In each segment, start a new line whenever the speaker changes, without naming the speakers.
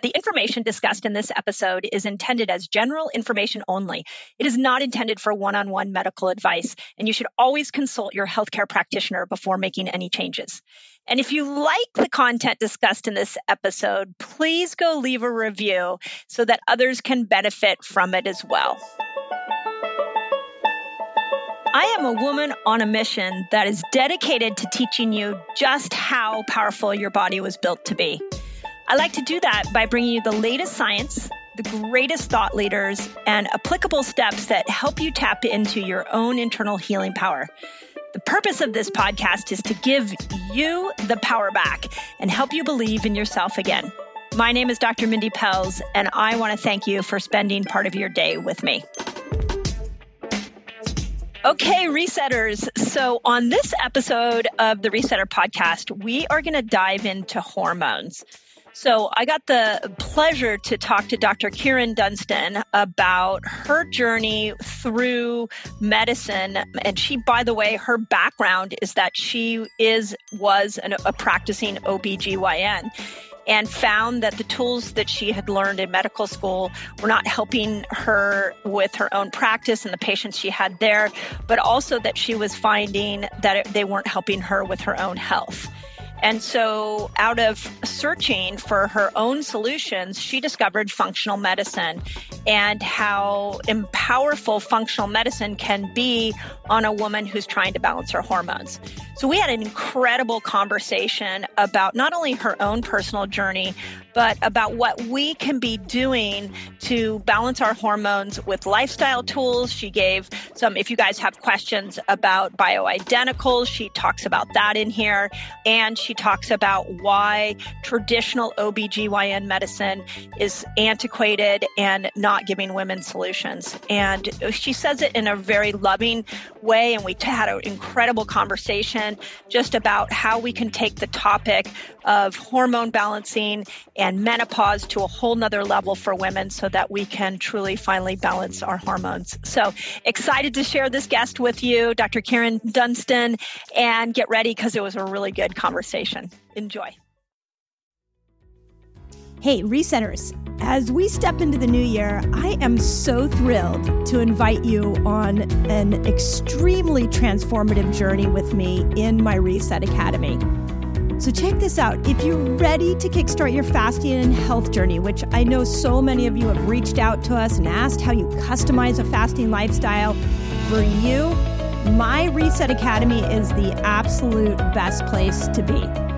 The information discussed in this episode is intended as general information only. It is not intended for one on one medical advice, and you should always consult your healthcare practitioner before making any changes. And if you like the content discussed in this episode, please go leave a review so that others can benefit from it as well. I am a woman on a mission that is dedicated to teaching you just how powerful your body was built to be. I like to do that by bringing you the latest science, the greatest thought leaders, and applicable steps that help you tap into your own internal healing power. The purpose of this podcast is to give you the power back and help you believe in yourself again. My name is Dr. Mindy Pelz, and I want to thank you for spending part of your day with me. Okay, resetters. So, on this episode of the Resetter podcast, we are going to dive into hormones. So I got the pleasure to talk to Dr. Kyrin Dunston about her journey through medicine. And she, by the way, her background is that she is was an, a practicing OBGYN and found that the tools that she had learned in medical school were not helping her with her own practice and the patients she had there, but also that she was finding that it, they weren't helping her with her own health. And so, out of searching for her own solutions, she discovered functional medicine and how powerful functional medicine can be on a woman who's trying to balance her hormones. So, we had an incredible conversation about not only her own personal journey, but about what we can be doing to balance our hormones with lifestyle tools. She gave some, if you guys have questions about bioidenticals, she talks about that in here. And she talks about why traditional OBGYN medicine is antiquated and not giving women solutions. And she says it in a very loving way. And we had an incredible conversation just about how we can take the topic of hormone balancing and menopause to a whole nother level for women so that we can truly finally balance our hormones. So excited to share this guest with you, Dr. Kyrin Dunston, and get ready because it was a really good conversation. Enjoy.
Hey, resetters. As we step into the new year, I am so thrilled to invite you on an extremely transformative journey with me in my Reset Academy. So, check this out. If you're ready to kickstart your fasting and health journey, which I know so many of you have reached out to us and asked how you customize a fasting lifestyle for you, my Reset Academy is the absolute best place to be.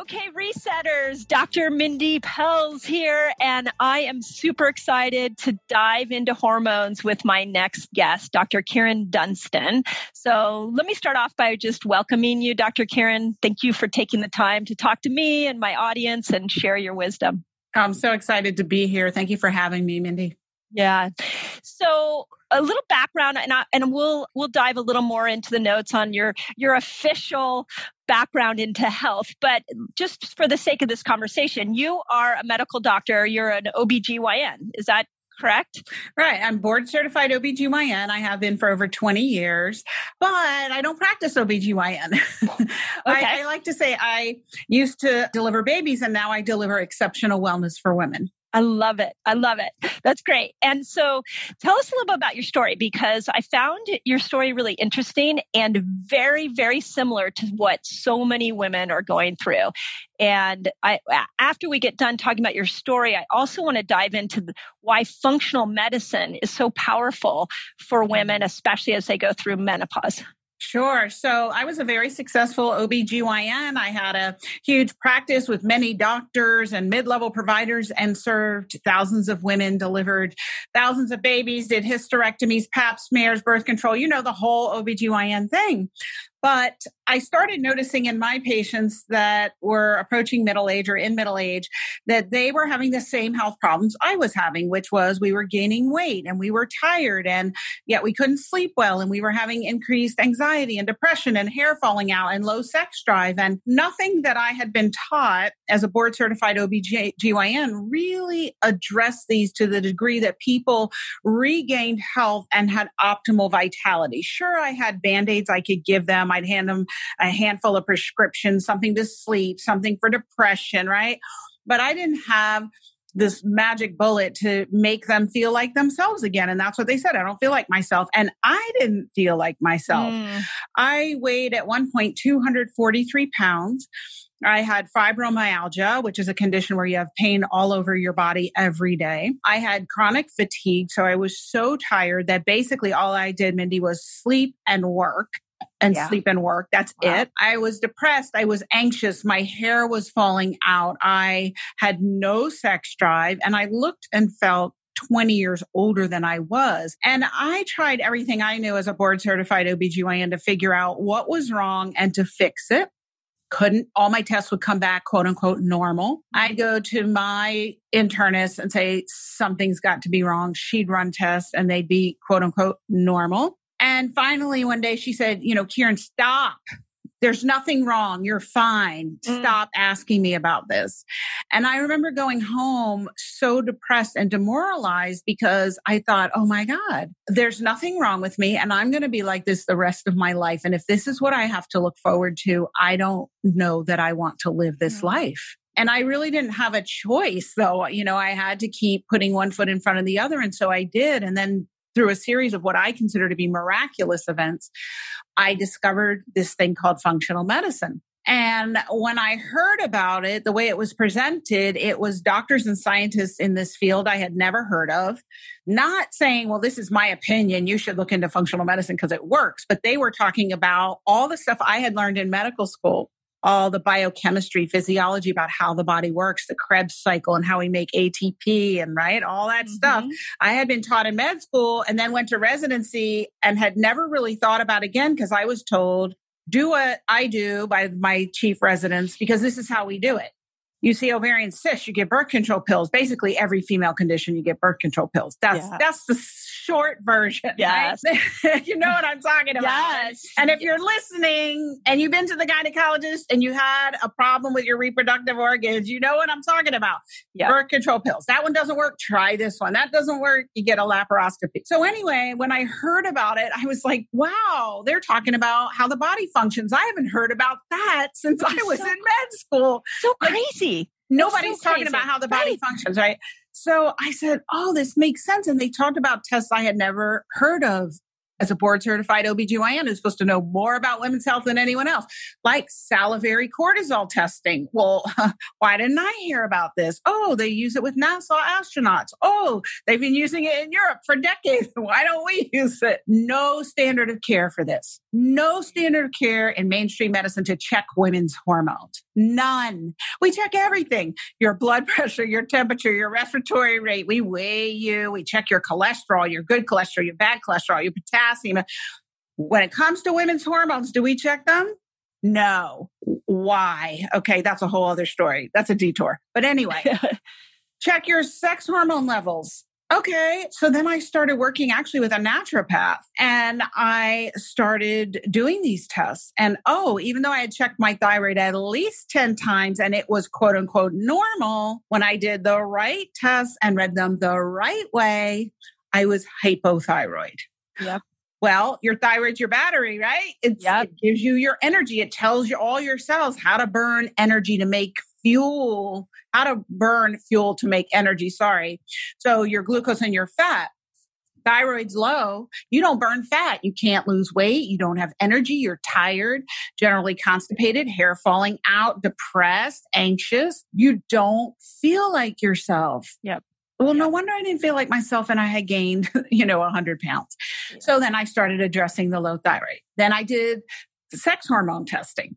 Okay, resetters, Dr. Mindy Pelz here, and I am super excited to dive into hormones with my next guest, Dr. Kyrin Dunston. So let me start off by just welcoming you, Dr. Kyrin. Thank you for taking the time to talk to me and my audience and share your wisdom.
I'm so excited to be here. Thank you for having me, Mindy.
Yeah. So a little background and I, and we'll we'll dive a little more into the notes on your your official background into health but just for the sake of this conversation you are a medical doctor you're an OBGYN is that correct?
Right. I'm board certified OBGYN. I have been for over 20 years, but I don't practice OBGYN. okay. I, I like to say I used to deliver babies and now I deliver exceptional wellness for women.
I love it. I love it. That's great. And so tell us a little bit about your story because I found your story really interesting and very, very similar to what so many women are going through. And I, after we get done talking about your story, I also want to dive into why functional medicine is so powerful for women, especially as they go through menopause.
Sure. So I was a very successful OBGYN. I had a huge practice with many doctors and mid level providers and served thousands of women, delivered thousands of babies, did hysterectomies, pap smears, birth control, you know, the whole OBGYN thing. But I started noticing in my patients that were approaching middle age or in middle age that they were having the same health problems I was having, which was we were gaining weight and we were tired and yet we couldn't sleep well and we were having increased anxiety and depression and hair falling out and low sex drive. And nothing that I had been taught as a board certified OBGYN really addressed these to the degree that people regained health and had optimal vitality. Sure, I had band aids I could give them I'd hand them a handful of prescriptions, something to sleep, something for depression, right? But I didn't have this magic bullet to make them feel like themselves again. And that's what they said. I don't feel like myself. And I didn't feel like myself. Mm. I weighed at one point 243 pounds. I had fibromyalgia, which is a condition where you have pain all over your body every day. I had chronic fatigue. So I was so tired that basically all I did, Mindy, was sleep and work and yeah. sleep and work. That's wow. it. I was depressed. I was anxious. My hair was falling out. I had no sex drive and I looked and felt 20 years older than I was. And I tried everything I knew as a board certified OBGYN to figure out what was wrong and to fix it. Couldn't, all my tests would come back quote unquote normal. I'd go to my internist and say, something's got to be wrong. She'd run tests and they'd be quote unquote normal. And finally, one day she said, You know, Kyrin, stop. There's nothing wrong. You're fine. Mm. Stop mm. asking me about this. And I remember going home so depressed and demoralized because I thought, oh my God, there's nothing wrong with me. And I'm going to be like this the rest of my life. And if this is what I have to look forward to, I don't know that I want to live this mm. life. And I really didn't have a choice though. You know, I had to keep putting one foot in front of the other. And so I did. And then through a series of what I consider to be miraculous events, I discovered this thing called functional medicine. And when I heard about it, the way it was presented, it was doctors and scientists in this field I had never heard of, not saying, well, this is my opinion. You should look into functional medicine because it works. But they were talking about all the stuff I had learned in medical school all the biochemistry, physiology about how the body works, the Krebs cycle and how we make ATP and right, all that mm-hmm. stuff. I had been taught in med school and then went to residency and had never really thought about again because I was told, do what I do by my chief residents because this is how we do it. You see ovarian cysts, you get birth control pills. Basically, every female condition, you get birth control pills. That's yeah. that's the short version. Yes. Right? you know what I'm talking about. Yes. And if you're listening and you've been to the gynecologist and you had a problem with your reproductive organs, you know what I'm talking about. Yep. Birth control pills. That one doesn't work. Try this one. That doesn't work. You get a laparoscopy. So anyway, when I heard about it, I was like, wow, they're talking about how the body functions. I haven't heard about that since I was so, in med school.
So crazy.
Nobody's so talking about how the body right. functions, right? So I said, Oh, this makes sense. And they talked about tests I had never heard of as a board certified OBGYN who's supposed to know more about women's health than anyone else, like salivary cortisol testing. Well, why didn't I hear about this? Oh, they use it with NASA astronauts. Oh, they've been using it in Europe for decades. Why don't we use it? No standard of care for this. No standard of care in mainstream medicine to check women's hormones. None. We check everything your blood pressure, your temperature, your respiratory rate. We weigh you. We check your cholesterol, your good cholesterol, your bad cholesterol, your potassium. When it comes to women's hormones, do we check them? No. Why? Okay, that's a whole other story. That's a detour. But anyway, check your sex hormone levels. Okay. So then I started working actually with a naturopath and I started doing these tests. And oh, even though I had checked my thyroid at least 10 times and it was quote unquote normal, when I did the right tests and read them the right way, I was hypothyroid.
Yep.
Well, your thyroid's your battery, right? It's, yep. It gives you your energy. It tells you all your cells how to burn energy to make fuel, how to burn fuel to make energy. Sorry. So your glucose and your fat. Thyroid's low, you don't burn fat. You can't lose weight. You don't have energy. You're tired, generally constipated, hair falling out, depressed, anxious. You don't feel like yourself.
Yep.
Well, no wonder I didn't feel like myself and I had gained, you know, 100 pounds. Yeah. So then I started addressing the low thyroid. Then I did sex hormone testing.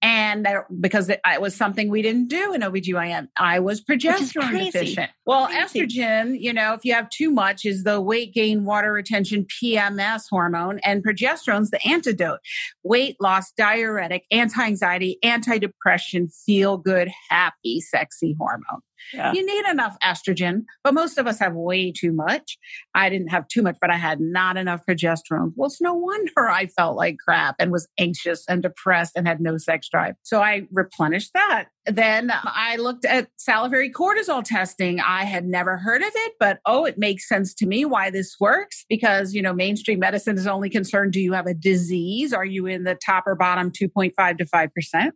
And because it, it, was something we didn't do in OBGYN, I was progesterone deficient. Well, crazy. estrogen, you know, if you have too much, is the weight gain, water retention, PMS hormone, and progesterone's the antidote. Weight loss, diuretic, anti anxiety, anti depression, feel good, happy, sexy hormone. Yeah. You need enough estrogen, but most of us have way too much. I didn't have too much, but I had not enough progesterone. Well, it's no wonder I felt like crap and was anxious and depressed and had no sex drive. So I replenished that. Then I looked at salivary cortisol testing. I had never heard of it, but oh, it makes sense to me why this works because, you know, mainstream medicine is only concerned do you have a disease? Are you in the top or bottom 2.5 to 5%?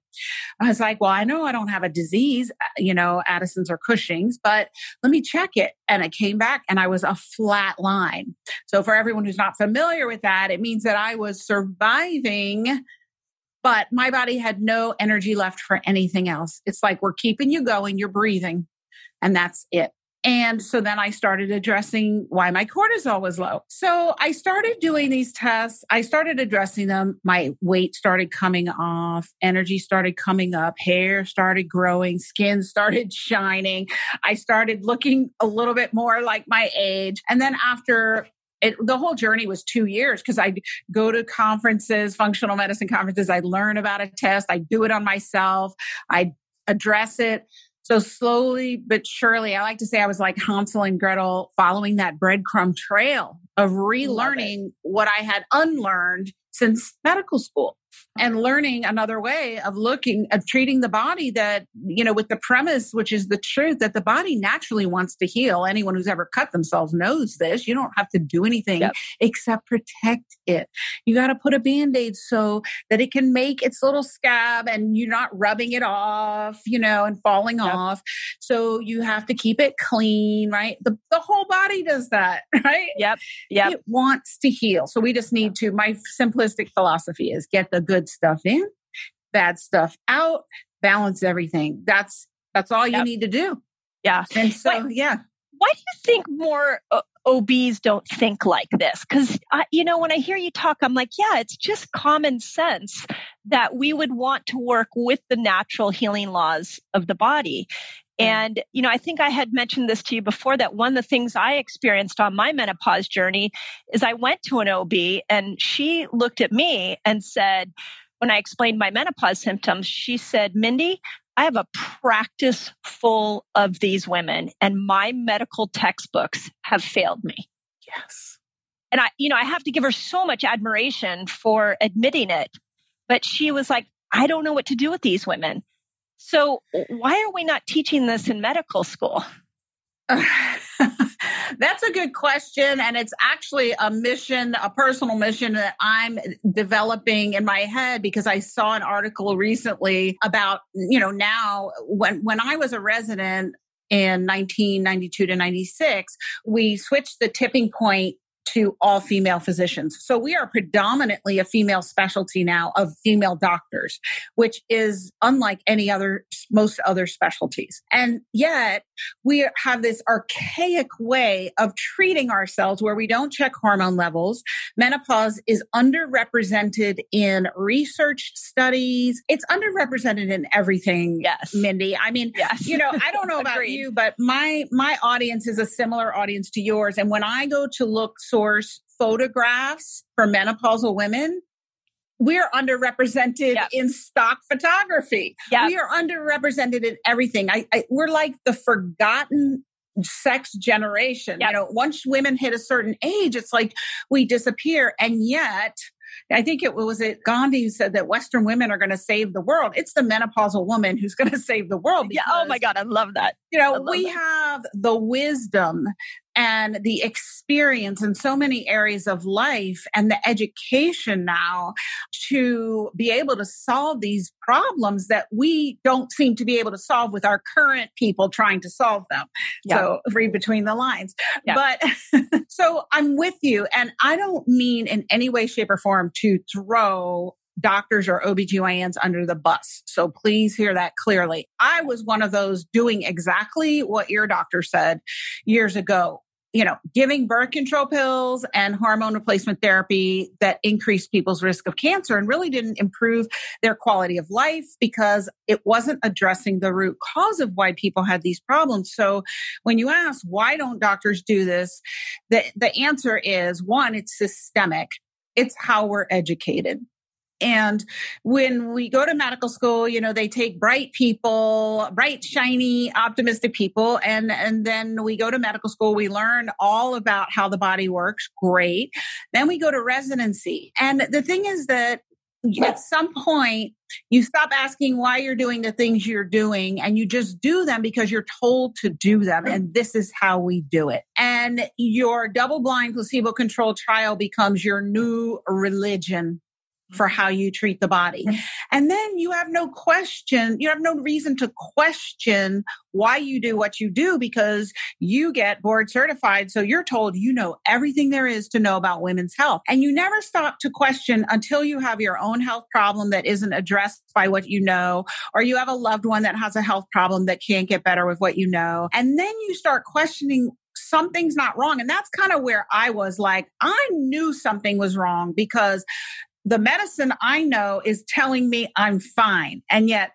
I was like, well, I know I don't have a disease, uh, you know, Addison's or Cushing's, but let me check it. And it came back and I was a flat line. So for everyone who's not familiar with that, it means that I was surviving but my body had no energy left for anything else. It's like we're keeping you going, you're breathing, and that's it. And so then I started addressing why my cortisol was low. So I started doing these tests. I started addressing them. My weight started coming off, energy started coming up, hair started growing, skin started shining. I started looking a little bit more like my age. And then after it, the whole journey was two years because I'd go to conferences, functional medicine conferences. I'd learn about a test. I'd do it on myself. I'd address it. So slowly but surely, I like to say I was like Hansel and Gretel following that breadcrumb trail of relearning what I had unlearned since medical school and learning another way of looking of treating the body that you know with the premise which is the truth that the body naturally wants to heal. Anyone who's ever cut themselves knows this. You don't have to do anything yep. except protect it. You got to put a band-aid so that it can make its little scab and you're not rubbing it off you know and falling yep. off. So you have to keep it clean right? The, the whole body does that right?
Yep yep.
It wants to heal. So we just need to my simplistic philosophy is get the good stuff in, bad stuff out, balance everything. That's that's all you yep. need to do.
Yeah.
And so, Wait, yeah.
Why do you think more uh, OBs don't think like this? Because, you know, when I hear you talk, I'm like, yeah, it's just common sense that we would want to work with the natural healing laws of the body. And, you know, I think I had mentioned this to you before that one of the things I experienced on my menopause journey is I went to an OB and she looked at me and said, when I explained my menopause symptoms, she said, Mindy, I have a practice full of these women and my medical textbooks have failed me.
Yes.
And I, you know, I have to give her so much admiration for admitting it. But she was like, I don't know what to do with these women. So, why are we not teaching this in medical school?
That's a good question. And it's actually a mission, a personal mission that I'm developing in my head because I saw an article recently about, you know, now when, when I was a resident in 1992 to 96, we switched the tipping point to all female physicians. So we are predominantly a female specialty now of female doctors, which is unlike any other, most other specialties. And yet we have this archaic way of treating ourselves where we don't check hormone levels. Menopause is underrepresented in research studies. It's underrepresented in everything.
Yes.
Mindy. I mean,
yes.
you know, I don't know about you, but my, my audience is a similar audience to yours. And when I go to look source photographs for menopausal women, we're underrepresented yep. in stock photography. Yep. We are underrepresented in everything. I, I, we're like the forgotten sex generation. Yep. You know, once women hit a certain age, it's like we disappear. And yet, I think it was it Gandhi who said that Western women are going to save the world. It's the menopausal woman who's going to save the world.
Because, yeah. Oh my God. I love that.
You know, we that. have the wisdom and the experience in so many areas of life and the education now to be able to solve these problems that we don't seem to be able to solve with our current people trying to solve them. Yeah. So read between the lines. Yeah. But so I'm with you. And I don't mean in any way, shape, or form to throw doctors or OBGYNs under the bus. So please hear that clearly. I was one of those doing exactly what your doctor said years ago. You know, giving birth control pills and hormone replacement therapy that increased people's risk of cancer and really didn't improve their quality of life because it wasn't addressing the root cause of why people had these problems. So when you ask, why don't doctors do this? The, the answer is one, it's systemic. It's how we're educated. And when we go to medical school, you know, they take bright people, bright, shiny, optimistic people. And, and then we go to medical school, we learn all about how the body works. Great. Then we go to residency. And the thing is that at some point, you stop asking why you're doing the things you're doing and you just do them because you're told to do them. And this is how we do it. And your double blind placebo controlled trial becomes your new religion for how you treat the body. Mm-hmm. And then you have no question, you have no reason to question why you do what you do because you get board certified. So you're told you know everything there is to know about women's health. And you never stop to question until you have your own health problem that isn't addressed by what you know, or you have a loved one that has a health problem that can't get better with what you know. And then you start questioning something's not wrong. And that's kind of where I was like, I knew something was wrong because the medicine I know is telling me I'm fine. And yet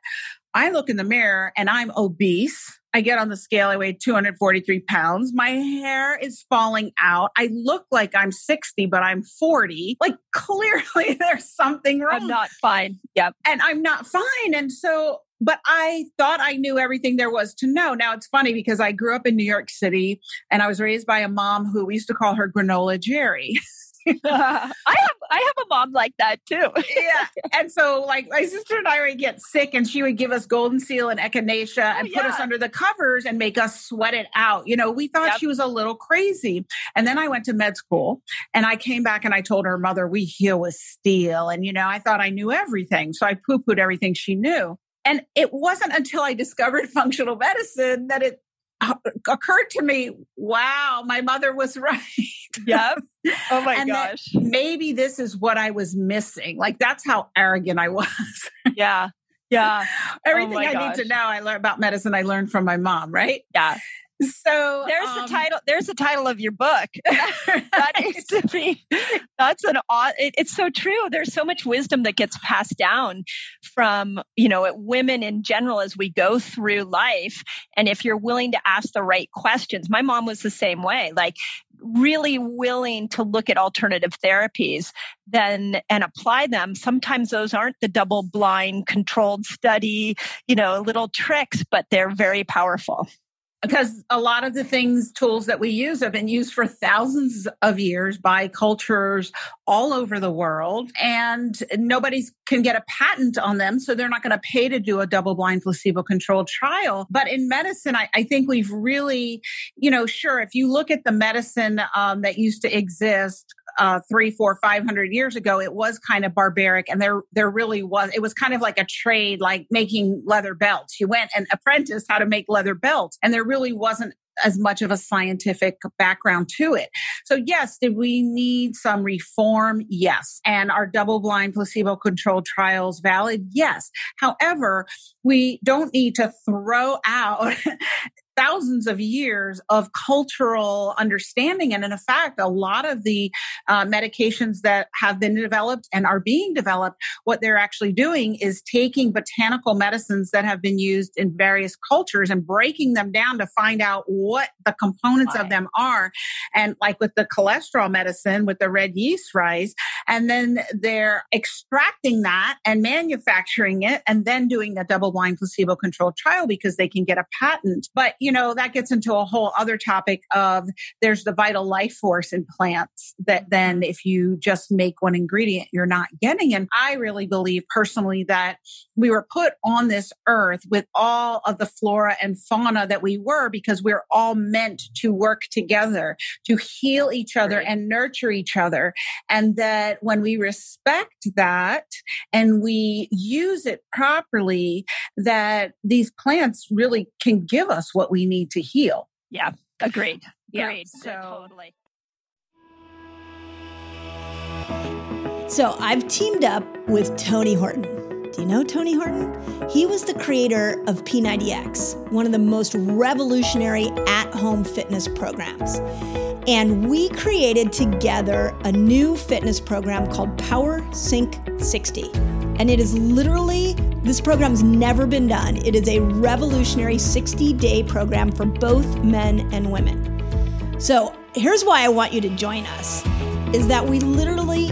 I look in the mirror and I'm obese. I get on the scale, I weigh 243 pounds. My hair is falling out. I look like I'm 60, but I'm 40. Like clearly there's something wrong.
I'm not fine. Yep.
And I'm not fine. And so, but I thought I knew everything there was to know. Now it's funny because I grew up in New York City and I was raised by a mom who we used to call her Granola Jerry.
I have I have a mom like that too.
yeah. And so like my sister and I would get sick and she would give us golden seal and echinacea oh, and yeah. put us under the covers and make us sweat it out. You know, we thought yep. she was a little crazy. And then I went to med school and I came back and I told her mother we heal with steel. And you know, I thought I knew everything. So I poo-pooed everything she knew. And it wasn't until I discovered functional medicine that it Uh, occurred to me, wow, my mother was right.
Yep. Oh my gosh.
Maybe this is what I was missing. Like that's how arrogant I was.
yeah. Yeah.
Oh Everything oh I gosh. need to know I learned about medicine I learned from my mom, right?
Yeah.
So
there's um, the title. There's the title of your book. that needs to be. That's an. It, it's so true. There's so much wisdom that gets passed down from you know women in general as we go through life. And if you're willing to ask the right questions, my mom was the same way. Like really willing to look at alternative therapies then and apply them sometimes those aren't the double blind controlled study you know little tricks but they're very powerful
because a lot of the things tools that we use have been used for thousands of years by cultures all over the world and nobody can get a patent on them so they're not going to pay to do a double blind placebo controlled trial. But in medicine I, I, think we've really you know sure if you look at the medicine um, that used to exist uh, three, four, five hundred years ago, it was kind of barbaric, and there there really was. It was kind of like a trade, like making leather belts. You went and apprenticed how to make leather belts, and there really wasn't as much of a scientific background to it. So, yes, did we need some reform? Yes. And are double blind placebo controlled trials valid? Yes. However, we don't need to throw out thousands of years of cultural understanding. And in fact, a lot of the uh, medications that have been developed and are being developed, what they're actually doing is taking botanical medicines that have been used in various cultures and breaking them down to find out what the components of them are. And like with the cholesterol medicine, with the red yeast rice, and then they're extracting that and manufacturing it and then doing a double blind placebo controlled trial because they can get a patent. But you know, that gets into a whole other topic of there's the vital life force in plants that then if you just make one ingredient, you're not getting. And I really believe personally that we were put on this earth with all of the flora and fauna that we were because we're all meant to work together to heal each other right. and nurture each other. And that when we respect that and we use it properly, that these plants really can give us what we we need to heal.
Yeah, agreed. Agreed. Yeah, so totally.
So I've teamed up with Tony Horton. Do you know Tony Horton? He was the creator of P90X, one of the most revolutionary at home fitness programs. And we created together a new fitness program called Power Sync 60. And it is literally, this program's never been done. It is a revolutionary 60 day program for both men and women. So here's why I want you to join us is that we literally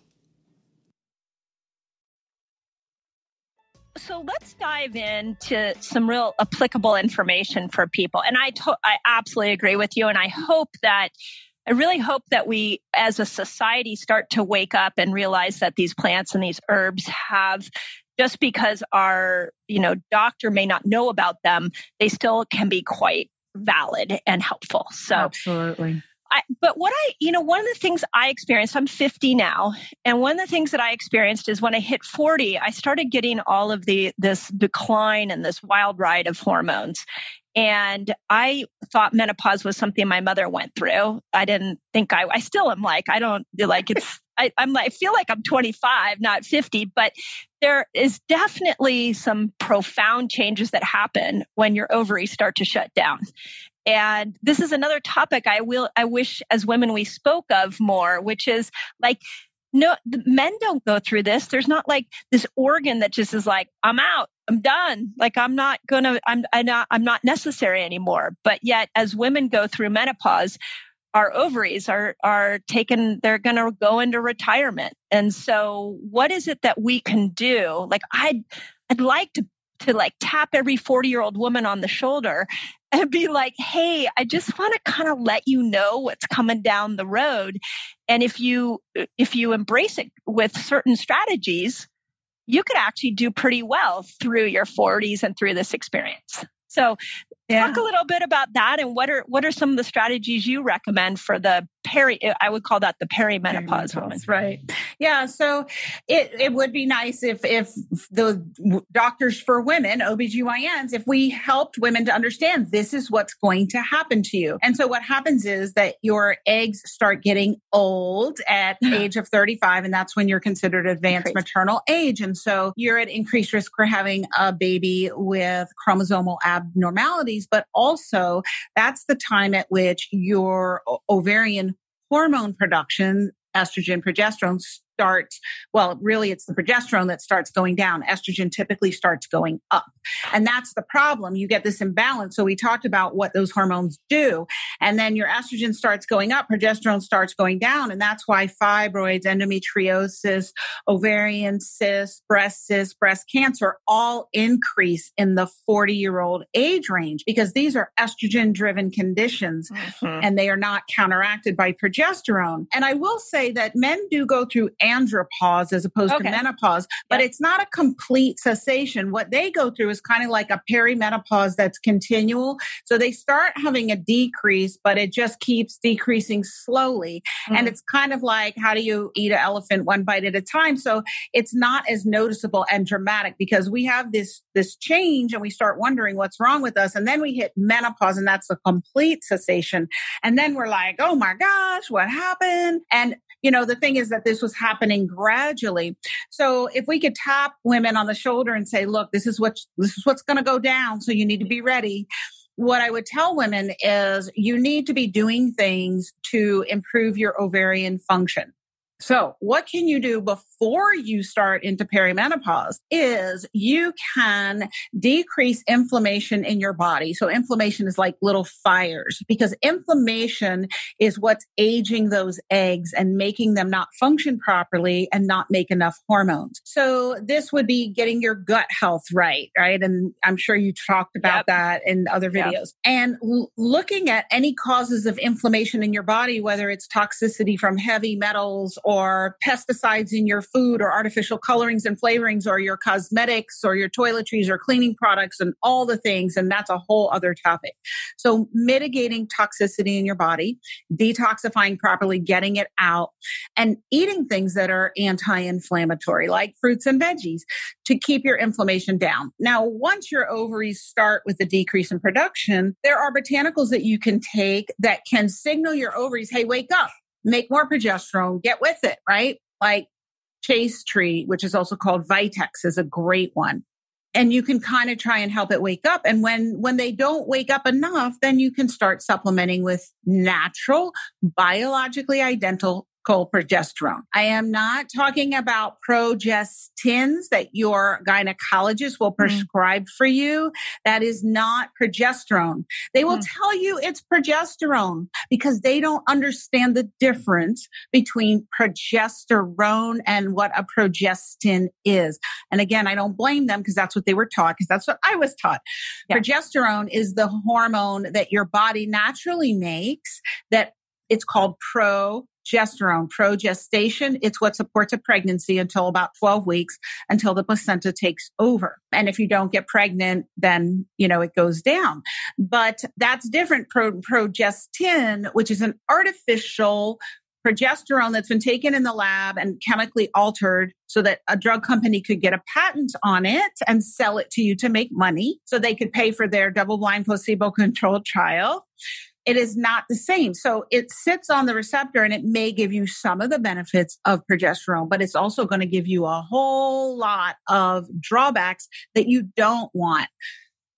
So let's dive into some real applicable information for people. And I to- I absolutely agree with you, and I hope that I really hope that we, as a society, start to wake up and realize that these plants and these herbs have just because our you know doctor may not know about them they still can be quite valid and helpful. So
absolutely
I, but what I, you know, one of the things I experienced, I'm 50 now, and one of the things that I experienced is when I hit 40, I started getting all of the this decline and this wild ride of hormones. And I thought menopause was something my mother went through. I didn't think I, I still am like, I don't like it's, I, I'm like, I feel like I'm 25, not 50, but there is definitely some profound changes that happen when your ovaries start to shut down. And this is another topic I will, I wish as women we spoke of more, which is like, no, men don't go through this. There's not like this organ that just is like, I'm out, I'm done. Like I'm not gonna, I'm, I'm not, I'm not necessary anymore. But yet, as women go through menopause, our ovaries are are taken they're going to go into retirement and so what is it that we can do like i'd i'd like to to like tap every 40 year old woman on the shoulder and be like, hey, I just want to kind of let you know what's coming down the road. And if you if you embrace it with certain strategies, you could actually do pretty well through your 40s and through this experience. So yeah. talk a little bit about that and what are what are some of the strategies you recommend for the peri, I would call that the perimenopause, perimenopause woman.
Right. Yeah. So it, it would be nice if, if the doctors for women, OBGYNs, if we helped women to understand this is what's going to happen to you. And so what happens is that your eggs start getting old at age of 35 and that's when you're considered advanced maternal age. And so you're at increased risk for having a baby with chromosomal abnormalities, but also that's the time at which your ovarian hormone production estrogen, progesterone starts, well, really it's the progesterone that starts going down. Estrogen typically starts going up. And that's the problem. You get this imbalance. So we talked about what those hormones do. And then your estrogen starts going up, progesterone starts going down. And that's why fibroids, endometriosis, ovarian cysts, breast cysts, breast cancer all increase in the 40 year old age range because these are estrogen driven conditions mm-hmm. and they are not counteracted by progesterone. And I will say that men do go through andropause as opposed okay. to menopause, but yep. it's not a complete cessation. What they go through is kind of like a perimenopause that's continual. So they start having a decrease, but it just keeps decreasing slowly. Mm. And it's kind of like how do you eat an elephant one bite at a time? So it's not as noticeable and dramatic because we have this this change and we start wondering what's wrong with us and then we hit menopause and that's a complete cessation. And then we're like, "Oh my gosh, what happened?" And you know, the thing is that this was happening gradually. So if we could tap women on the shoulder and say, look, this is what, this is what's going to go down. So you need to be ready. What I would tell women is you need to be doing things to improve your ovarian function. So, what can you do before you start into perimenopause is you can decrease inflammation in your body. So, inflammation is like little fires because inflammation is what's aging those eggs and making them not function properly and not make enough hormones. So, this would be getting your gut health right, right? And I'm sure you talked about yep. that in other videos. Yep. And l- looking at any causes of inflammation in your body, whether it's toxicity from heavy metals or pesticides in your food or artificial colorings and flavorings or your cosmetics or your toiletries or cleaning products and all the things. And that's a whole other topic. So mitigating toxicity in your body, detoxifying properly, getting it out and eating things that are anti-inflammatory like fruits and veggies to keep your inflammation down. Now, once your ovaries start with a decrease in production, there are botanicals that you can take that can signal your ovaries, hey, wake up make more progesterone, get with it, right? Like Chaste Tree, which is also called Vitex, is a great one. And you can kind of try and help it wake up. And when, when they don't wake up enough, then you can start supplementing with natural, biologically identical progesterone. I am not talking about progestins that your gynecologist will mm. prescribe mm. for you. That is not progesterone. They will mm. tell you it's progesterone because they don't understand the difference between progesterone and what a progestin is. And again, I don't blame them because that's what they were taught because that's what I was taught. Yeah. Progesterone is the hormone that your body naturally makes that it's called progesterone, progestation. It's what supports a pregnancy until about 12 weeks until the placenta takes over. And if you don't get pregnant, then, you know, it goes down. But that's different. Pro, progestin, which is an artificial progesterone that's been taken in the lab and chemically altered so that a drug company could get a patent on it and sell it to you to make money so they could pay for their double blind placebo controlled trial it is not the same. So it sits on the receptor and it may give you some of the benefits of progesterone, but it's also going to give you a whole lot of drawbacks that you don't want.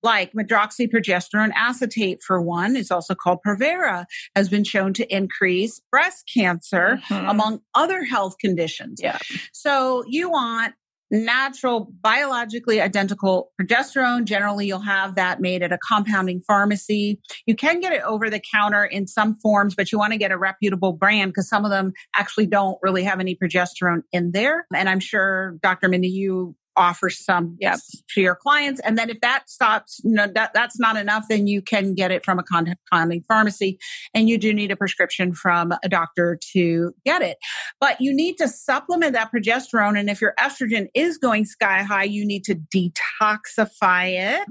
Like medroxyprogesterone acetate, for one, is also called Provera, has been shown to increase breast cancer, mm-hmm. among other health conditions.
Yeah.
So you want natural, biologically identical progesterone. Generally, you'll have that made at a compounding pharmacy. You can get it over the counter in some forms, but you want to get a reputable brand because some of them actually don't really have any progesterone in there. And I'm sure, Dr. Mindy, you offer some
yep.
to your clients. And then if that stops, you know, that, that's not enough, then you can get it from a compounding pharmacy and you do need a prescription from a doctor to get it. But you need to supplement that progesterone. And if your estrogen is going sky high, you need to detoxify it.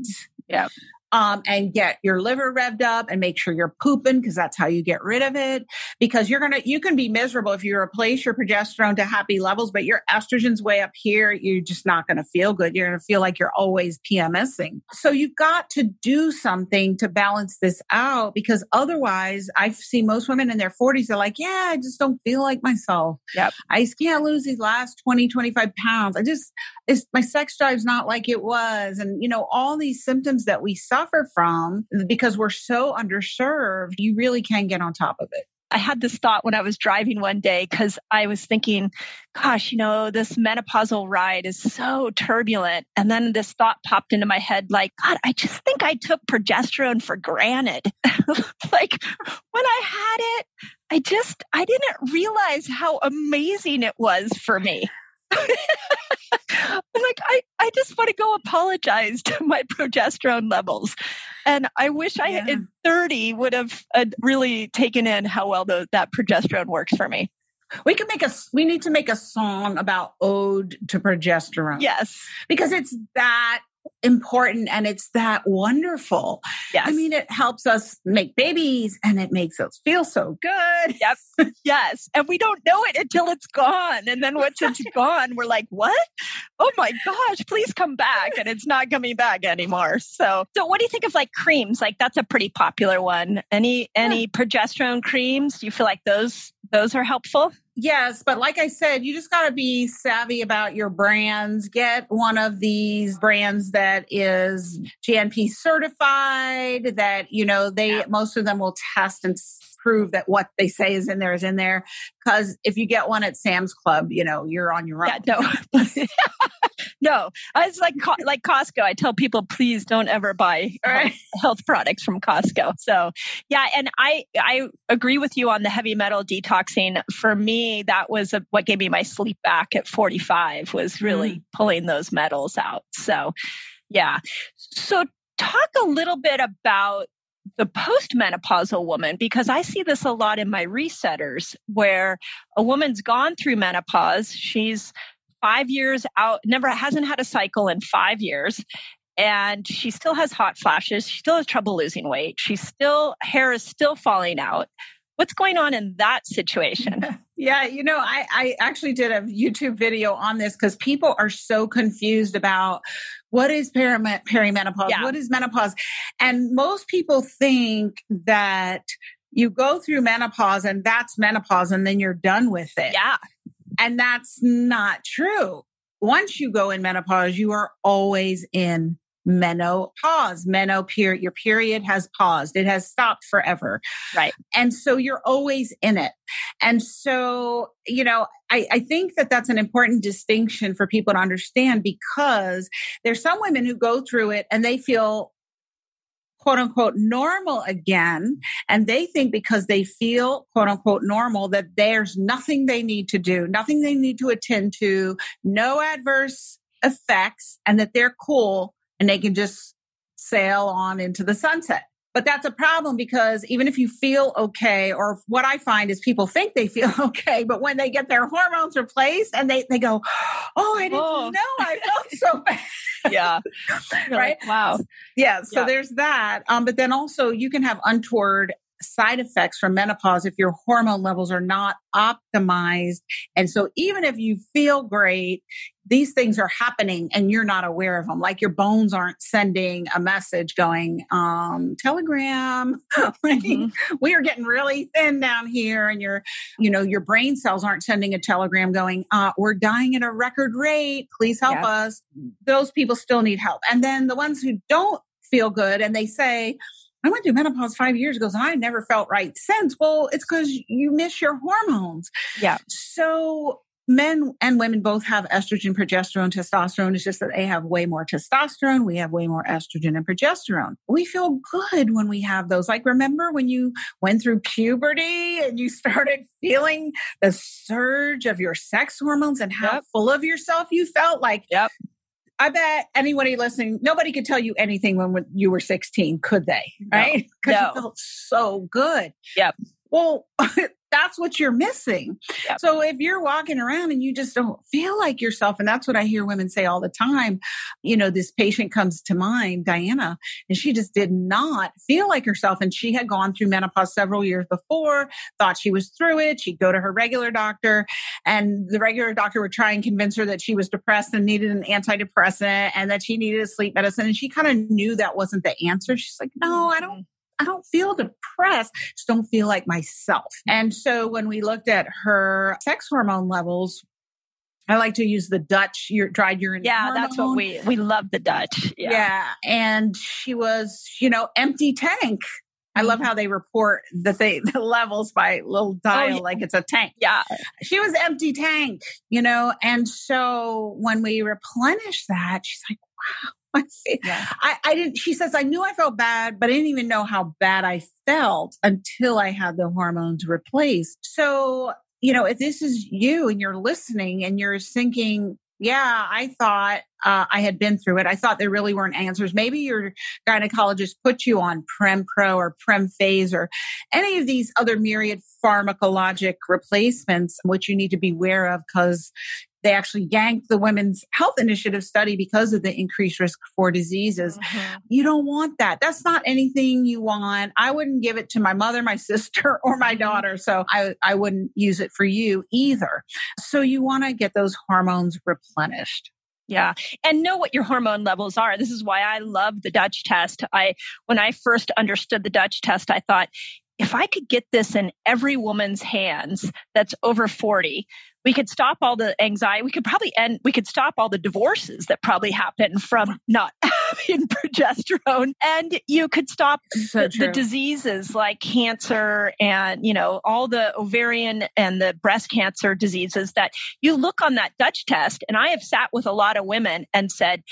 Yeah
um, and get your liver revved up and make sure you're pooping because that's how you get rid of it. Because you're going to, you can be miserable if you replace your progesterone to happy levels, but your estrogen's way up here, you're just not going to feel good. You're going to feel like you're always PMSing. So you've got to do something to balance this out because otherwise I see most women in their 40s are like, yeah, I just don't feel like myself.
Yep.
I just can't lose these last 20, 25 pounds. I just, it's, my sex drive's not like it was. And, you know, all these symptoms that we suffer from because we're so underserved, you really can get on top of it.
I had this thought when I was driving one day because I was thinking, gosh, you know, this menopausal ride is so turbulent. And then this thought popped into my head like, God, I just think I took progesterone for granted. like when I had it, I just, I didn't realize how amazing it was for me. I'm like, I, I just want to go apologize to my progesterone levels. And I wish I yeah. at 30 would have uh, really taken in how well the, that progesterone works for me.
We can make a, we need to make a song about ode to progesterone.
Yes.
Because it's that important and it's that wonderful.
Yes.
I mean, it helps us make babies and it makes us feel so good.
Yep. yes. And we don't know it until it's gone. And then once it's gone, we're like, what? Oh my gosh, please come back. And it's not coming back anymore. So, so what do you think of like creams? Like that's a pretty popular one. Any, any yeah. progesterone creams? Do you feel like those, those are helpful?
Yes, but like I said, you just got to be savvy about your brands. Get one of these brands that is GMP certified, that, you know, they, yeah. most of them will test and prove that what they say is in there is in there. Because if you get one at Sam's Club, you know, you're on your own.
Yeah, no. no, it's like like Costco. I tell people, please don't ever buy right. health products from Costco. So, yeah, and I I agree with you on the heavy metal detoxing. For me, that was a, what gave me my sleep back at 45 was really mm. pulling those metals out. So, yeah. So, talk a little bit about the postmenopausal woman because I see this a lot in my resetters where a woman's gone through menopause. She's five years out, never hasn't had a cycle in five years. And she still has hot flashes. She still has trouble losing weight. She's still, hair is still falling out. What's going on in that situation?
Yeah, you know, I, I actually did a YouTube video on this because people are so confused about what is perimenopause, yeah. what is menopause. And most people think that you go through menopause and that's menopause and then you're done with it.
Yeah.
And that's not true. Once you go in menopause, you are always in menopause. Meno period, your period has paused. It has stopped forever.
Right.
And so you're always in it. And so, you know, I, I think that that's an important distinction for people to understand because there's some women who go through it and they feel quote unquote normal again. And they think because they feel quote unquote normal that there's nothing they need to do, nothing they need to attend to, no adverse effects, and that they're cool and they can just sail on into the sunset. But that's a problem because even if you feel okay, or what I find is people think they feel okay, but when they get their hormones replaced and they, they go, Oh, I didn't oh. know I felt so bad.
Yeah.
right.
Like, wow.
Yeah. So yeah. there's that. Um, but then also you can have untoward side effects from menopause if your hormone levels are not optimized. And so even if you feel great, these things are happening and you're not aware of them. Like your bones aren't sending a message going, um, telegram, mm-hmm. we are getting really thin down here. And your, you know, your brain cells aren't sending a telegram going, uh, we're dying at a record rate. Please help yep. us. Those people still need help. And then the ones who don't feel good and they say, I went through menopause five years ago and I never felt right since. Well, it's because you miss your hormones.
Yeah.
So men and women both have estrogen, progesterone, testosterone. It's just that they have way more testosterone. We have way more estrogen and progesterone. We feel good when we have those. Like, remember when you went through puberty and you started feeling the surge of your sex hormones and how yep. full of yourself you felt? Like,
yep.
I bet anybody listening, nobody could tell you anything when you were 16, could they? Right?
Because
no. you felt so good.
Yep.
Well, that's what you're missing. Yep. So if you're walking around and you just don't feel like yourself, and that's what I hear women say all the time, you know, this patient comes to mind, Diana, and she just did not feel like herself. And she had gone through menopause several years before, thought she was through it. She'd go to her regular doctor, and the regular doctor would try and convince her that she was depressed and needed an antidepressant and that she needed a sleep medicine. And she kind of knew that wasn't the answer. She's like, no, I don't mm. I don't feel depressed, just don't feel like myself. And so when we looked at her sex hormone levels, I like to use the Dutch your dried urine.
Yeah, hormone. that's what we we love the Dutch.
Yeah. yeah. And she was, you know, empty tank. I love mm-hmm. how they report the thing, the levels by little dial, oh, yeah. like it's a tank.
Yeah.
She was empty tank, you know, and so when we replenish that, she's like, wow, I, yeah. I, I didn't, she says, I knew I felt bad, but I didn't even know how bad I felt until I had the hormones replaced. So, you know, if this is you and you're listening and you're thinking, yeah, I thought uh, I had been through it. I thought there really weren't answers. Maybe your gynecologist put you on Prempro or Premphase or any of these other myriad pharmacologic replacements, which you need to be aware of because they actually yanked the Women's Health Initiative study because of the increased risk for diseases. Mm-hmm. You don't want that. That's not anything you want. I wouldn't give it to my mother, my sister, or my mm-hmm. daughter. So I, I wouldn't use it for you either. So you want to get those hormones replenished.
Yeah. And know what your hormone levels are. This is why I love the Dutch test. I when I first understood the Dutch test, I thought if I could get this in every woman's hands that's over 40, we could stop all the anxiety. We could probably end, we could stop all the divorces that probably happen from not having progesterone. And you could stop so the, the, diseases like cancer and, you know, all the ovarian and the breast cancer diseases that you look on that Dutch test. And I have sat with a lot of women and said,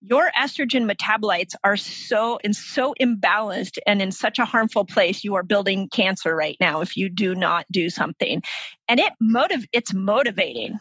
your estrogen metabolites are so and so imbalanced and in such a harmful place you are building cancer right now if you do not do something and it motive it's motivating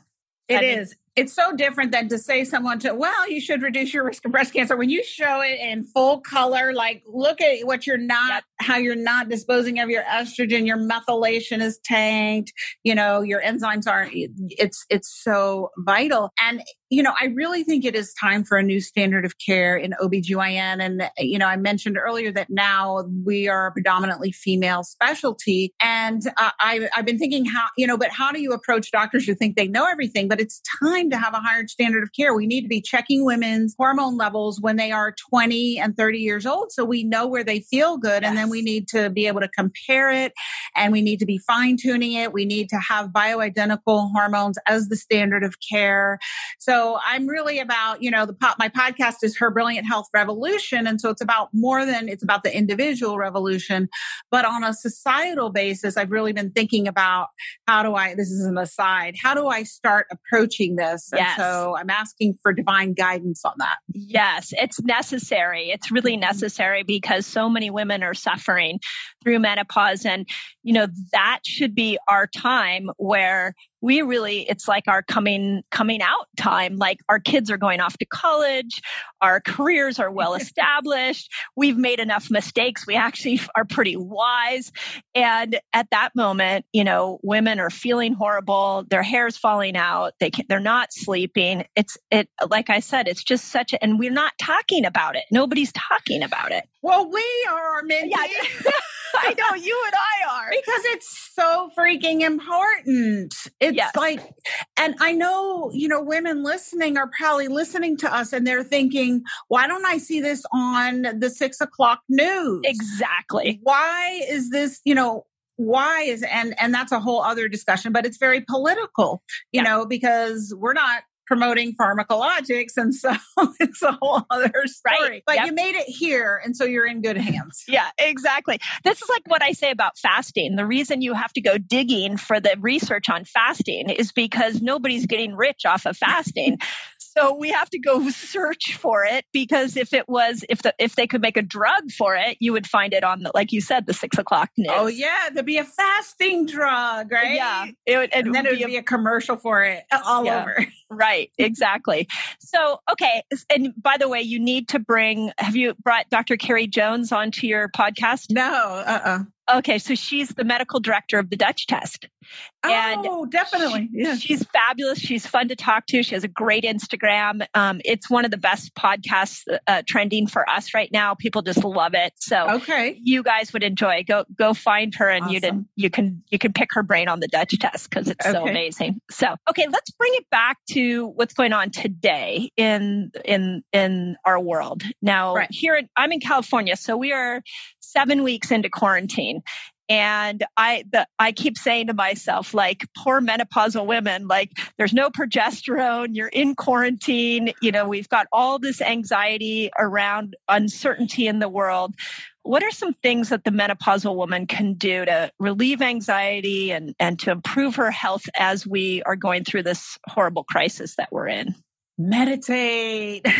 It I is. Mean, it's so different than to say someone to well you should reduce your risk of breast cancer when you show it in full color like look at what you're not yep. how you're not disposing of your estrogen your methylation is tanked you know your enzymes aren't it's it's so vital and you know, I really think it is time for a new standard of care in OBGYN. And, you know, I mentioned earlier that now we are a predominantly female specialty. And uh, I, I've been thinking how, you know, but how do you approach doctors who think they know everything? But it's time to have a higher standard of care. We need to be checking women's hormone levels when they are 20 and 30 years old. So we know where they feel good. Yes. And then we need to be able to compare it and we need to be fine tuning it. We need to have bioidentical hormones as the standard of care. So so I'm really about, you know, the pop, my podcast is Her Brilliant Health Revolution. And so it's about more than it's about the individual revolution. But on a societal basis, I've really been thinking about how do I, this is an aside, how do I start approaching this?
Yes.
And so I'm asking for divine guidance on that.
Yes, it's necessary. It's really mm-hmm. necessary because so many women are suffering through menopause. And, you know, that should be our time where we really it's like our coming coming out time. Like our kids are going off to college. Our careers are well established. We've made enough mistakes. We actually are pretty wise. And at that moment you know women are feeling horrible. Their hair's falling out. They can, they're not sleeping. It's it like i said it's just such a and we're not talking about it. Nobody's talking about it.
Well we are Mindy.
yeah I know you and I are.
Because it's so freaking important. It's yes. like, and I know, you know, women listening are probably listening to us and they're thinking, why don't I see this on the six o'clock news?
Exactly.
Why is this, you know, why is and and that's a whole other discussion but it's very political you yeah. know because we're not promoting pharmacologics. And so it's a whole other story. Right. But yep. you made it here. And so you're in good hands.
Yeah, exactly. This is like what I say about fasting. The reason you have to go digging for the research on fasting is because nobody's getting rich off of fasting. so we have to go search for it because if it was if the if they could make a drug for it you would find it on the like you said the six o'clock news.
Oh yeah there'd be a fasting drug right?
yeah it would,
and then it would be a, be a commercial for it all yeah, over.
right exactly. So okay and by the way you need to bring have you brought dr carrie jones onto your podcast?
No uh-uh
Okay, so she's the medical director of the Dutch test.
And oh, definitely.
She, yeah. She's fabulous. She's fun to talk to. She has a great Instagram. Um, it's one of the best podcasts uh, trending for us right now. People just love it. So
okay,
you guys would enjoy. Go go find her, and awesome. you can you can you can pick her brain on the Dutch test because it's okay. so amazing. So okay, let's bring it back to what's going on today in in in our world. Now right. here in, I'm in California, so we are seven weeks into quarantine. And i the, i keep saying to myself like poor menopausal women like there's no progesterone you're in quarantine you know we've got all this anxiety around uncertainty in the world. What are some things that the menopausal woman can do to relieve anxiety and, and to improve her health as we are going through this horrible crisis that we're in
meditate.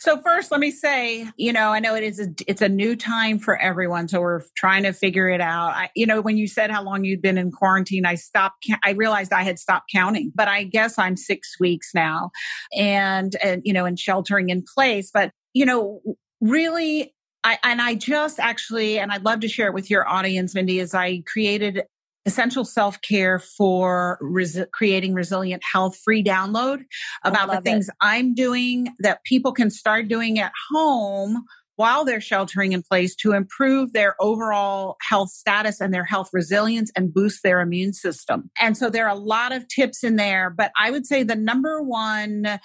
So first let me say you know i know it is a, it's a new time for everyone so we're trying to figure it out. I, you know when you said how long you'd been in quarantine i stopped i realized i had stopped counting but i guess i'm six weeks now and and you know and sheltering in place but you know really I, and I just actually, and I'd love to share it with your audience, Mindy, is I created essential self care for res- creating resilient health free download about the things it. I'm doing that people can start doing at home while they're sheltering in place to improve their overall health status and their health resilience and boost their immune system. And so there are a lot of tips in there, but I would say the number one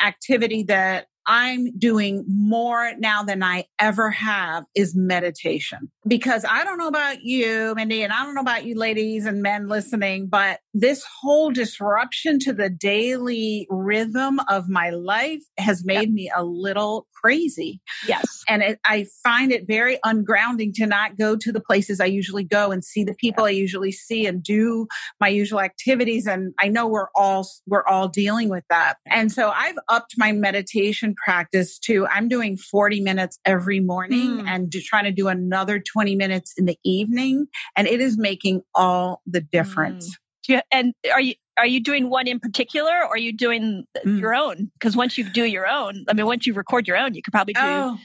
activity that I'm doing more now than I ever have is meditation. Because I don't know about you, Mindy, and I don't know about you ladies and men listening, but this whole disruption to the daily rhythm of my life has made yep. me a little crazy.
Yes.
And it, I find it very ungrounding to not go to the places I usually go and see the people I usually see and do my usual activities. And I know we're all, we're all dealing with that. And so I've upped my meditation practice to, I'm doing 40 minutes every morning mm. and trying to do another 20 minutes in the evening. And it is making all the difference. Mm.
You, and are you are you doing one in particular or are you doing mm. your own because once you do your own i mean once you record your own you could probably do oh,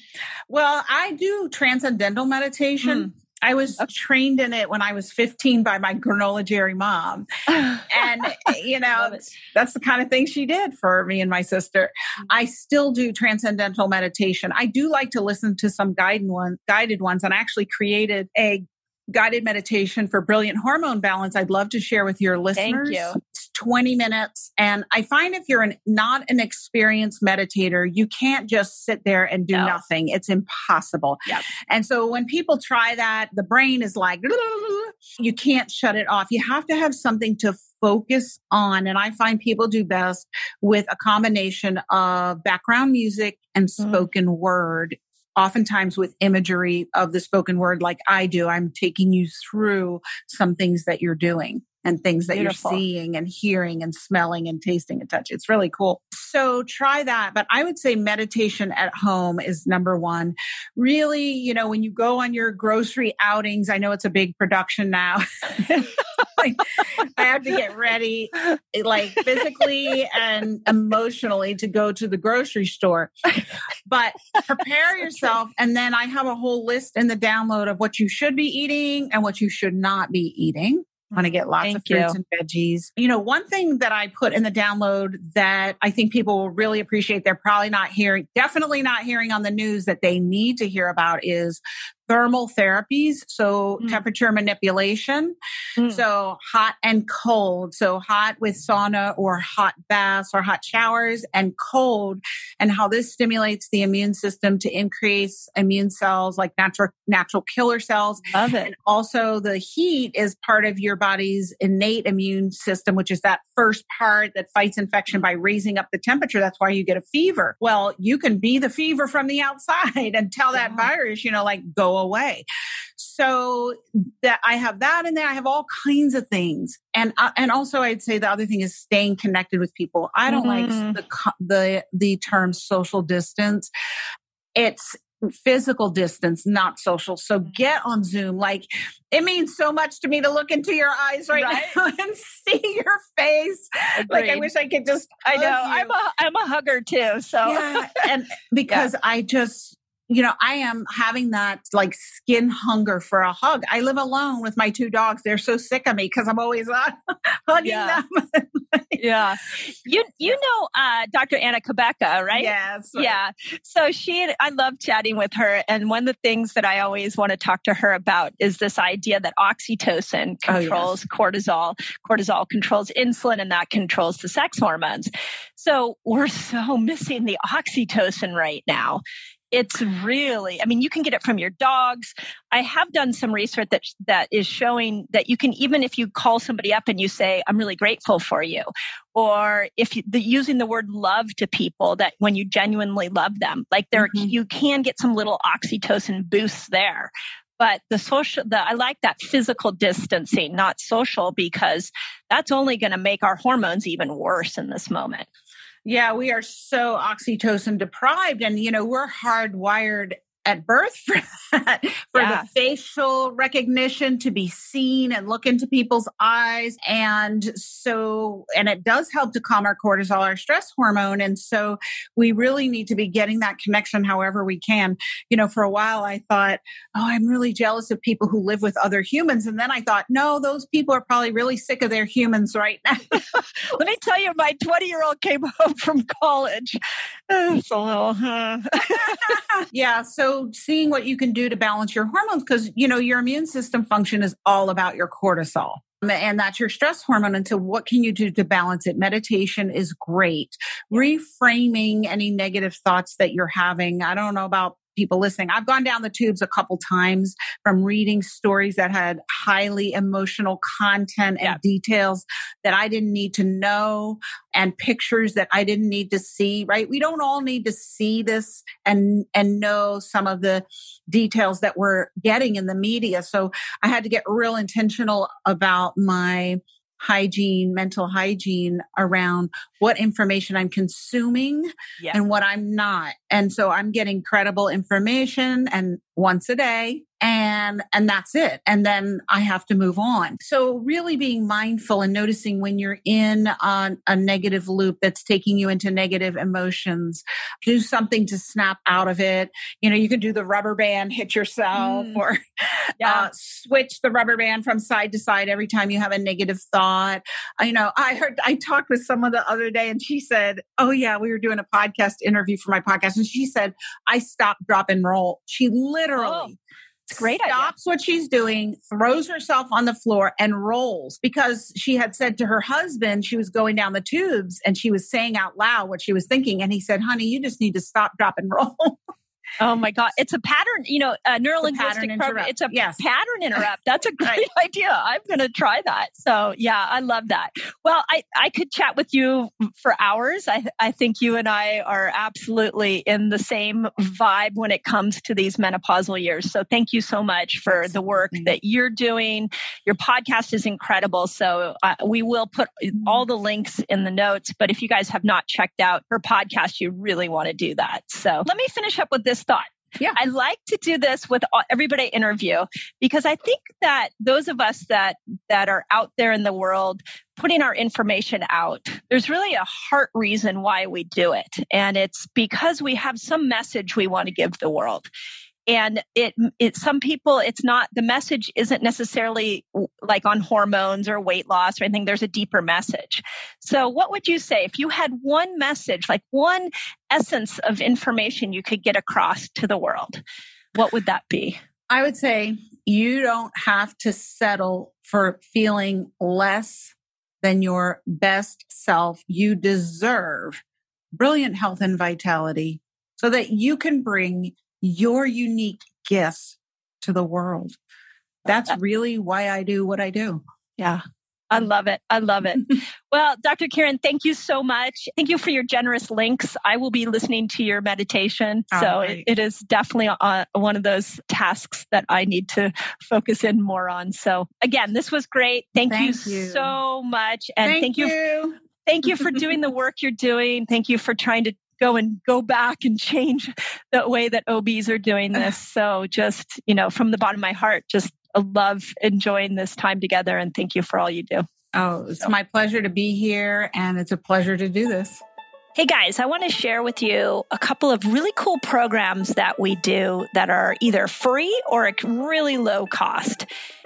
well i do transcendental meditation mm. I was trained in it when I was 15 by my granola jerry mom. And, you know, that's the kind of thing she did for me and my sister. Mm. I still do transcendental meditation. I do like to listen to some guided ones, guided ones, and I actually created a guided meditation for brilliant hormone balance I'd love to share with your listeners.
Thank you.
It's 20 minutes. And I find if you're an, not an experienced meditator, you can't just sit there and do no. nothing. It's impossible.
Yep.
And so when people try that, the brain is like, you can't shut it off. You have to have something to focus on. And I find people do best with a combination of background music and mm. spoken mm. word oftentimes with imagery of the spoken word like I do. I'm taking you through some things that you're doing and things that Beautiful. you're seeing and hearing and smelling and tasting and touch. It's really cool. So try that. But I would say meditation at home is number one. Really, you know, when you go on your grocery outings, I know it's a big production now. like, I have to get ready, eh, like physically and emotionally, to go to the grocery store. But prepare yourself. And then I have a whole list in the download of what you should be eating and what you should not be eating want to get lots Thank of fruits you. and veggies. You know, one thing that I put in the download that I think people will really appreciate, they're probably not hearing, definitely not hearing on the news that they need to hear about is thermal therapies, so mm. temperature manipulation. Mm. So hot and cold. So hot with sauna or hot baths or hot showers and cold and how this stimulates the immune system to increase immune cells like natural natural killer cells.
Love it.
And also the heat is part of your body's innate immune system, which is that first part that fights infection by raising up the temperature. That's why you get a fever. Well, you can be the fever from the outside and tell that yeah. virus, you know, like go away. So that I have that in there. I have all kinds of things, and uh, and also I'd say the other thing is staying connected with people. I don't mm-hmm. like the the the term social distance. It's physical distance, not social. So mm-hmm. get on Zoom. Like it means so much to me to look into your eyes right, right? now and see your face. Agreed. Like I wish I could just.
I know. You. I'm a I'm a hugger too. So
yeah, and because yeah. I just you know, I am having that like skin hunger for a hug. I live alone with my two dogs. They're so sick of me because I'm always uh, hugging
yeah.
them.
yeah. You you know uh, Dr. Anna Cabeca, right?
Yes.
Yeah. So she I love chatting with her and one of the things that I always want to talk to her about is this idea that oxytocin controls oh, yes. cortisol. Cortisol controls insulin and that controls the sex hormones. So we're so missing the oxytocin right now it's really i mean you can get it from your dogs. I have done some research that that is showing that you can even if you call somebody up and you say i'm really grateful for you or if you the, using the word love to people that when you genuinely love them like there mm-hmm. you can get some little oxytocin boosts there. But the social the i like that physical distancing not social because that's only going to make our hormones even worse in this moment
yeah, we are so oxytocin deprived. And, you know, we're hardwired at birth for that, for yeah. the facial recognition to be seen and look into people's eyes. And so, and it does help to calm our cortisol, our stress hormone. And so we really need to be getting that connection however we can. You know, for a while I thought, oh, I'm really jealous of people who live with other humans. And then I thought, no, those people are probably really sick of their humans right now.
Let me tell you, my 20 year old came home from college. It's a little, huh?
yeah. So, seeing what you can do to balance your hormones because you know your immune system function is all about your cortisol um, and that's your stress hormone. And so, what can you do to balance it? Meditation is great. Reframing any negative thoughts that you're having. I don't know about people listening. I've gone down the tubes a couple times from reading stories that had highly emotional content and yeah. details that I didn't need to know and pictures that I didn't need to see, right? We don't all need to see this and and know some of the details that we're getting in the media. So I had to get real intentional about my hygiene, mental hygiene around what information I'm consuming yeah. and what I'm not. And so I'm getting credible information and once a day and and that's it. And then i have to move on. So really being mindful and noticing when you're in a, a negative loop that's taking you into negative emotions do something to snap out of it. You know you can do the rubber band hit yourself mm. or yeah. uh, switch the rubber band from side to side every time you have a negative thought. You know i heard i talked with someone the other day and she said oh yeah we were doing a podcast interview for my podcast. And she said i stopped drop and roll. She literally oh
it's great
stops
idea.
what she's doing, throws herself on the floor and rolls because she had said to her husband she was going down the tubes and she was saying out loud what she was thinking. And he said, honey, you just need to stop, drop, and roll.
Oh my God. It's a pattern, you know, a neural neurolinguistic program. It's a yes. pattern interrupt. That's a great right. idea. I'm going to try that. So yeah, I love that. Well, I, I could chat with you for hours. I, I think you and I are absolutely in the same vibe when it comes to these menopausal years. So thank you so much for the work that you're doing. Your podcast is incredible. So uh, we will put all the links in the notes. But if you guys have not checked out her podcast, you really want to do that. So let me finish up with this thought. Yeah. I like to do this with everybody I interview because I think that those of us that that are out there in the world putting our information out, there's really a heart reason why we do it. And it's because we have some message we want to give the world and it it some people it's not the message isn't necessarily like on hormones or weight loss or anything. There's a deeper message. So what would you say? If you had one message like one essence of information you could get across to the world what would that be?
I would say you don't have to settle for feeling less than your best self. You deserve brilliant health and vitality so that you can bring your unique gifts to the world. That's really why I do what I do.
Yeah. I love it. I love it. well, Dr. Kyrin, thank you so much. Thank you for your generous links. I will be listening to your meditation. All so right. it, it is definitely uh, one of those tasks that I need to focus in more on. So again, this was great. Thank, thank you, you, so much.
And thank, thank you. you.
Thank you for doing the work you're doing. Thank you for trying to go and go back and change the way that OBs are doing this. So just, you know, from the bottom of my heart, just love enjoying this time together and thank you for all you do.
Oh, it's so. my pleasure to be here and it's a pleasure to do this.
Hey guys, I want to share with you a couple of really cool programs that we do that are either free or at really low cost.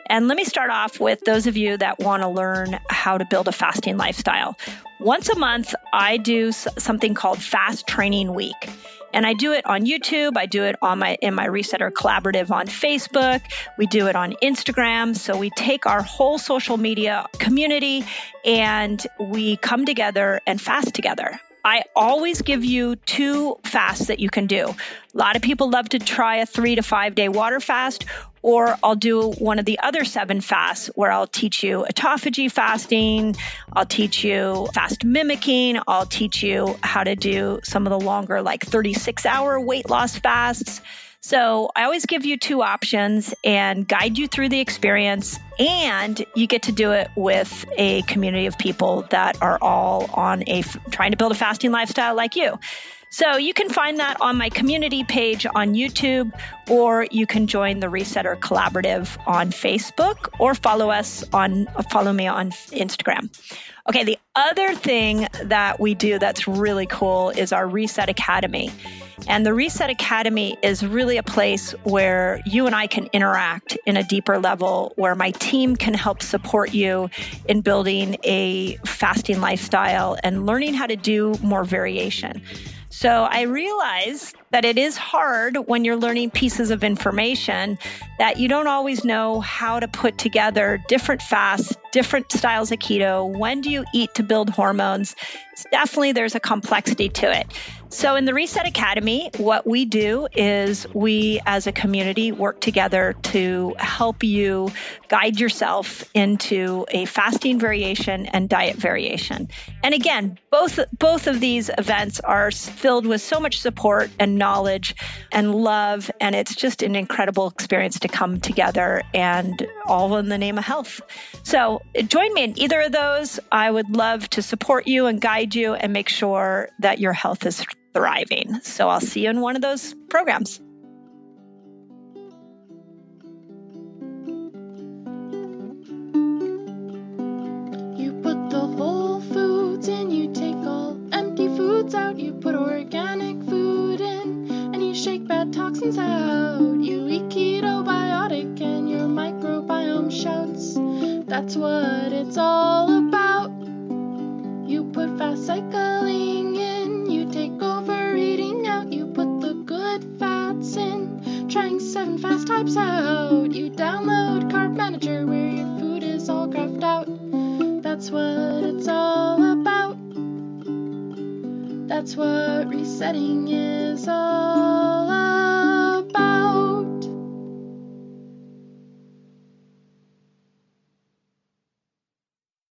And let me start off with those of you that want to learn how to build a fasting lifestyle. Once a month, I do something called Fast Training Week. And I do it on YouTube. I do it on my in my Resetter Collaborative on Facebook. We do it on Instagram. So we take our whole social media community and we come together and fast together. I always give you two fasts that you can do. A lot of people love to try a three to five day water fast, or I'll do one of the other seven fasts where I'll teach you autophagy fasting, I'll teach you fast mimicking, I'll teach you how to do some of the longer, like 36 hour weight loss fasts. So I always give you two options and guide you through the experience. And you get to do it with a community of people that are all on a trying to build a fasting lifestyle like you. So you can find that on my community page on YouTube, or you can join the Resetter Collaborative on Facebook, or follow us on follow me on Instagram. Okay, the other thing that we do that's really cool is our Reset Academy. And the Reset Academy is really a place where you and I can interact in a deeper level, where my team can help support you in building a fasting lifestyle and learning how to do more variation. So I realize that it is hard when you're learning pieces of information that you don't always know how to put together different fasts, different styles of keto. When do you eat to build hormones? It's definitely there's a complexity to it. So in the Reset Academy, what we do is we as a community work together to help you guide yourself into a fasting variation and diet variation. And again, both both of these events are filled with so much support and knowledge and love. And it's just an incredible experience to come together and all in the name of health. So join me in either of those. I would love to support you and guide you and make sure that your health is thriving. So I'll see you in one of those programs.
You put the whole foods in, you take all empty foods out, you put organic shake bad toxins out. You eat keto biotic and your microbiome shouts. That's what it's all about. You put fast cycling in, you take overeating out, you put the good fats in, trying seven fast types out. You download Carb Manager where your food is all graphed out. That's what it's all about. That's what resetting is all about.